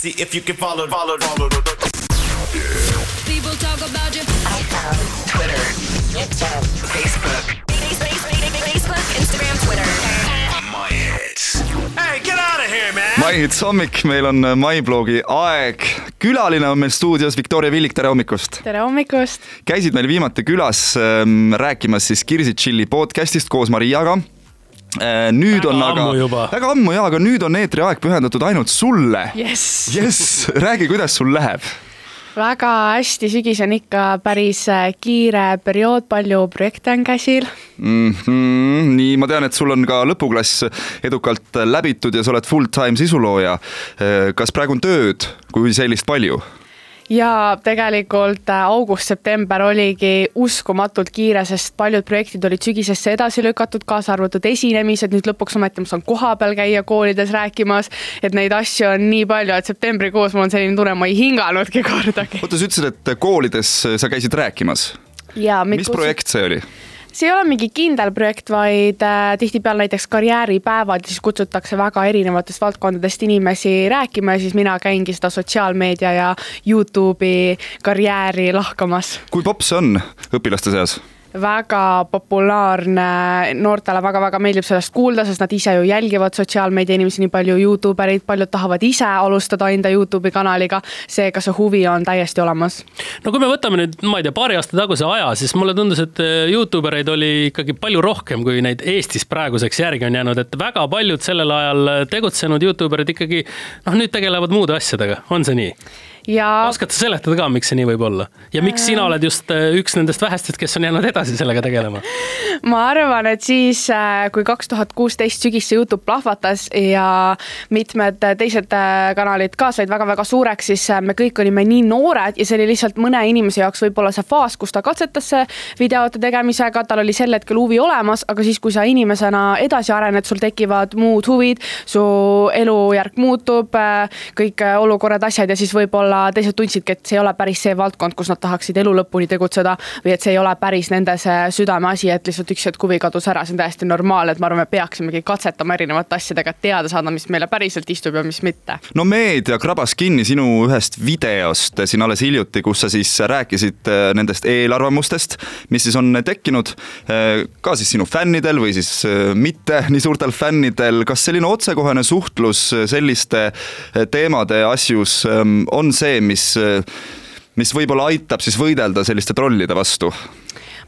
See if you can follow, follow, follow. People talk about you. iPhone, Twitter, YouTube, Facebook. Facebook, Instagram, Twitter. Hey, get out of here, man. maihits hommik, meil on maiblogi aeg. külaline on meil stuudios Viktoria Villik, tere hommikust. tere hommikust. käisid meil viimati külas ähm, rääkimas siis Kirsi Chilli podcast'ist koos Mariaga. Nüüd Väga on aga väga ammu ja, aga nüüd on eetriaeg pühendatud ainult sulle. jess. jess, räägi, kuidas sul läheb väga hästi, sügis on ikka päris äh, kiire periood, palju projekte on käsil. mm? -hmm. nii, ma tean, et sul on ka lõpuklass edukalt läbitud ja sa oled full-time sisulooja. kas praegu on tööd kui sellist palju? Ja tegelikult äh, august-september oligi uskumatult kiire, sest paljud projektid olid sügisesse edasi lükatud, kaasa arvatud esinemised, nüüd lõpuks ometi ma saan kohapeal käia koolides rääkimas, et neid asju on nii palju, et septembrikuus mul on selline tunne, ma ei hinganudki kordagi. oota, sa ütlesid, et koolides sa käisid rääkimas. mis projekt see oli? See ei ole mingi kindel projekt, vaid äh, tihtipeale näiteks karjääripäevad, siis kutsutakse väga erinevatest valdkondadest inimesi rääkima ja siis mina käingi seda sotsiaalmeedia ja Youtube'i karjääri lahkamas. kui pops see on õpilaste seas? Väga populaarne, noortele väga-väga meeldib sellest kuulda, sest nad ise ju jälgivad sotsiaalmeedia inimesi nii palju, Youtube erid, paljud tahavad ise alustada enda Youtube'i kanaliga, seega see huvi on täiesti olemas. No kui me võtame nüüd, ma ei tea, paari aasta taguse aja, siis mulle tundus, et Youtube ereid oli ikkagi palju rohkem, kui neid Eestis praeguseks järgi on jäänud, et väga paljud sellel ajal tegutsenud Youtube erid ikkagi noh, nüüd tegelevad muude asjadega, on see nii? Ja oskad sa seletada ka, miks see nii võib olla? Ja miks sina oled just äh, üks nendest vähestest, kes on jäänud edasi sellega tegelema? ma arvan, et siis, kui kaks tuhat kuusteist sügis see Youtube plahvatas ja mitmed teised äh, kanalid ka said väga-väga suureks, siis äh, me kõik olime nii noored ja see oli lihtsalt mõne inimese jaoks võib-olla see faas, kus ta katsetas videote tegemisega, tal oli sel hetkel huvi olemas, aga siis, kui sa inimesena edasi arened, sul tekivad muud huvid, su elujärg muutub, kõik äh, olukorrad, asjad ja siis võib-olla teised tundsidki, et see ei ole päris see valdkond, kus nad tahaksid elu lõpuni tegutseda või et see ei ole päris nende see südameasi, et lihtsalt üks hetk huvi kadus ära, see on täiesti normaalne, et ma arvan, me peaksimegi katsetama erinevate asjadega, et teada saada, mis meile päriselt istub ja mis mitte. no meedia krabas kinni sinu ühest videost siin alles hiljuti, kus sa siis rääkisid äh, nendest eelarvamustest, mis siis on tekkinud äh, ka siis sinu fännidel või siis äh, mitte nii suurtel fännidel. kas selline otsekohene suhtlus selliste teemade asjus ähm, on see, mis, mis võib-olla aitab siis võidelda selliste trollide vastu?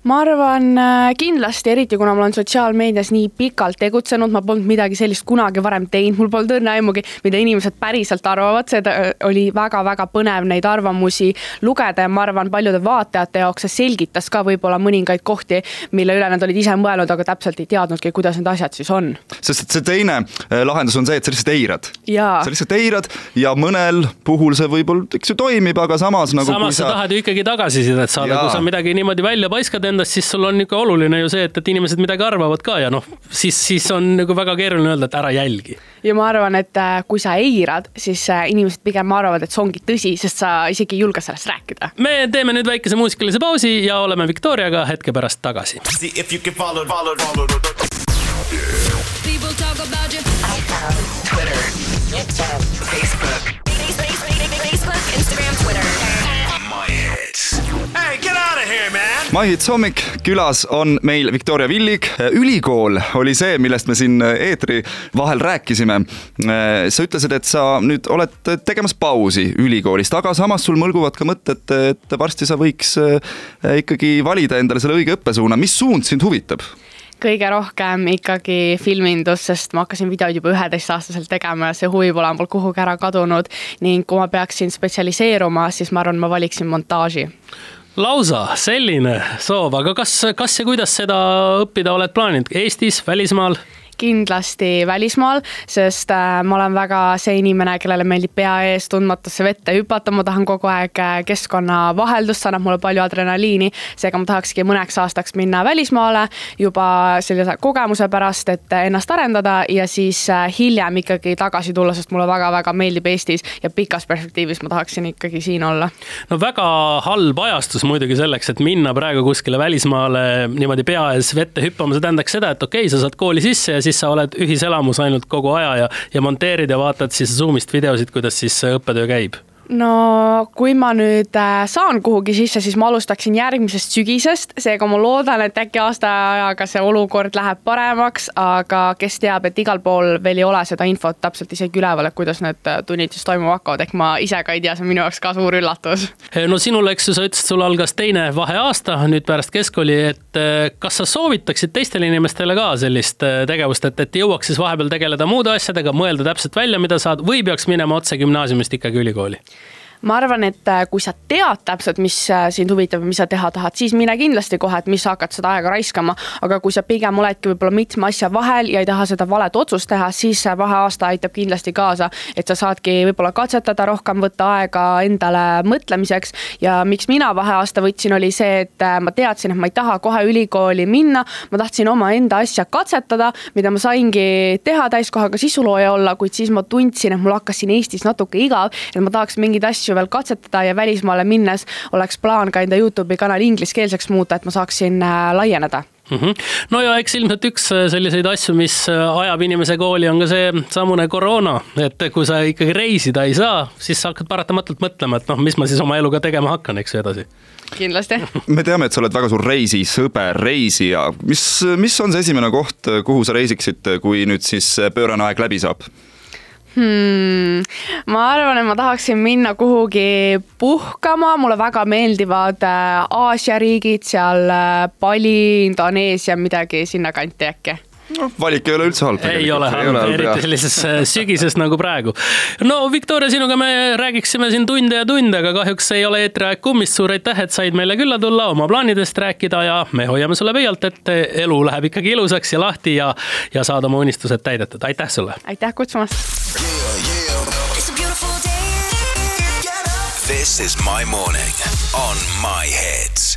Ma arvan äh, kindlasti, eriti kuna ma olen sotsiaalmeedias nii pikalt tegutsenud, ma polnud midagi sellist kunagi varem teinud, mul polnud õrna aimugi, mida inimesed päriselt arvavad, seda äh, oli väga-väga põnev neid arvamusi lugeda ja ma arvan, paljude vaatajate jaoks see selgitas ka võib-olla mõningaid kohti, mille üle nad olid ise mõelnud, aga täpselt ei teadnudki, kuidas need asjad siis on. sest et see teine äh, lahendus on see, et sa lihtsalt eirad. Sa lihtsalt eirad ja mõnel puhul see võib-olla, eks ju toimib, aga samas nagu samas sa tahad ju ikkagi tagasisidet saada, kui sa midagi niimoodi välja paiskad endast, siis sul on ikka oluline ju see, et, et inimesed midagi arvavad ka ja noh, siis, siis on nagu väga keeruline öelda, et ära jälgi. ja ma arvan, et äh, kui sa eirad, siis äh, inimesed pigem arvavad, et see ongi tõsi, sest sa isegi ei julge sellest rääkida. me teeme nüüd väikese muusikalise pausi ja oleme Viktoriaga hetke pärast tagasi. Follow, follow, follow. People talk about you. iPhone, Twitter, YouTube. Facebook, Maihits hommik, külas on meil Viktoria Villig. ülikool oli see, millest me siin eetri vahel rääkisime. sa ütlesid, et sa nüüd oled tegemas pausi ülikoolist, aga samas sul mõlguvad ka mõtted, et varsti sa võiks eh, ikkagi valida endale selle õige õppesuuna, mis suund sind huvitab? kõige rohkem ikkagi filmindus, sest ma hakkasin videoid juba üheteistaastaselt tegema ja see huvi pole mul kuhugi ära kadunud ning kui ma peaksin spetsialiseeruma, siis ma arvan, ma valiksin montaaži lausa selline soov, aga kas, kas ja kuidas seda õppida oled plaaninud, Eestis, välismaal? Kindlasti välismaal, sest äh, ma olen väga see inimene, kellele meeldib pea ees tundmatusse vette hüpata, ma tahan kogu aeg äh, keskkonna vaheldust, see annab mulle palju adrenaliini. seega ma tahakski mõneks aastaks minna välismaale juba sellise kogemuse pärast, et ennast arendada ja siis äh, hiljem ikkagi tagasi tulla, sest mulle väga-väga meeldib Eestis ja pikas perspektiivis ma tahaksin ikkagi siin olla. no väga halb ajastus muidugi selleks, et minna praegu kuskile välismaale niimoodi pea ees vette hüppama, see tähendaks seda, et okei okay,, sa saad kooli sisse ja siis siis sa oled ühiselamus ainult kogu aja ja, ja monteerid ja vaatad siis Zoom'ist videosid, kuidas siis õppetöö käib no kui ma nüüd äh, saan kuhugi sisse, siis ma alustaksin järgmisest sügisest, seega ma loodan, et äkki aasta ajaga see olukord läheb paremaks, aga kes teab, et igal pool veel ei ole seda infot täpselt isegi üleval, et kuidas need äh, tunnid siis toimuma hakkavad, ehk ma ise ka ei tea, see on minu jaoks ka suur üllatus. no sinul, eks ju, sa ütlesid, sul algas teine vaheaasta nüüd pärast keskkooli, et äh, kas sa soovitaksid teistele inimestele ka sellist tegevust, et, et jõuaks siis vahepeal tegeleda muude asjadega, mõelda täpselt välja, mida saad või peaks minema otse gümnaasiumist ikkagi ülikooli? Ma arvan, et äh, kui sa tead täpselt, mis äh, sind huvitab ja mis sa teha tahad, siis mine kindlasti kohe, et mis sa hakkad seda aega raiskama. aga kui sa pigem oledki võib-olla mitme asja vahel ja ei taha seda valet otsust teha, siis see vaheaasta aitab kindlasti kaasa, et sa saadki võib-olla katsetada rohkem, võtta aega endale mõtlemiseks. ja miks mina vaheaasta võtsin, oli see, et äh, ma teadsin, et ma ei taha kohe ülikooli minna. ma tahtsin omaenda asja katsetada, mida ma saingi teha täiskohaga sisulooja olla, kuid siis ma tundsin, et mul hakkas siin Eestis natuke igav, et ma tahaks mingeid asju asju veel katsetada ja välismaale minnes oleks plaan ka enda Youtube'i kanali ingliskeelseks muuta, et ma saaksin äh, laieneda mm. -hmm. no ja eks ilmselt üks äh, selliseid asju, mis äh, ajab inimese kooli, on ka seesamune koroona, et kui sa ikkagi reisida ei saa, siis sa hakkad paratamatult mõtlema, et noh, mis ma siis oma eluga tegema hakkan, eks ju edasi kindlasti. me teame, et sa oled väga suur reisisõber, reisija, mis, mis on see esimene koht, kuhu sa reisiksid, kui nüüd siis pöörane aeg läbi saab? hmm,? Ma arvan, et ma tahaksin minna kuhugi puhkama, mulle väga meeldivad äh, Aasia riigid, seal äh, Bali, Indoneesia, midagi sinnakanti äkki noh, valik ei ole üldse halb. ei ole halb, eriti sellises äh, sügises nagu praegu. no Viktoria, sinuga me räägiksime siin tunde ja tunde, aga kahjuks ei ole eetriaeg kummist. suur aitäh, et said meile külla tulla, oma plaanidest rääkida ja me hoiame sulle pöialt, et elu läheb ikkagi ilusaks ja lahti ja, ja saad oma unistused täidetud. aitäh sulle. aitäh kutsumast. This is my morning on my head.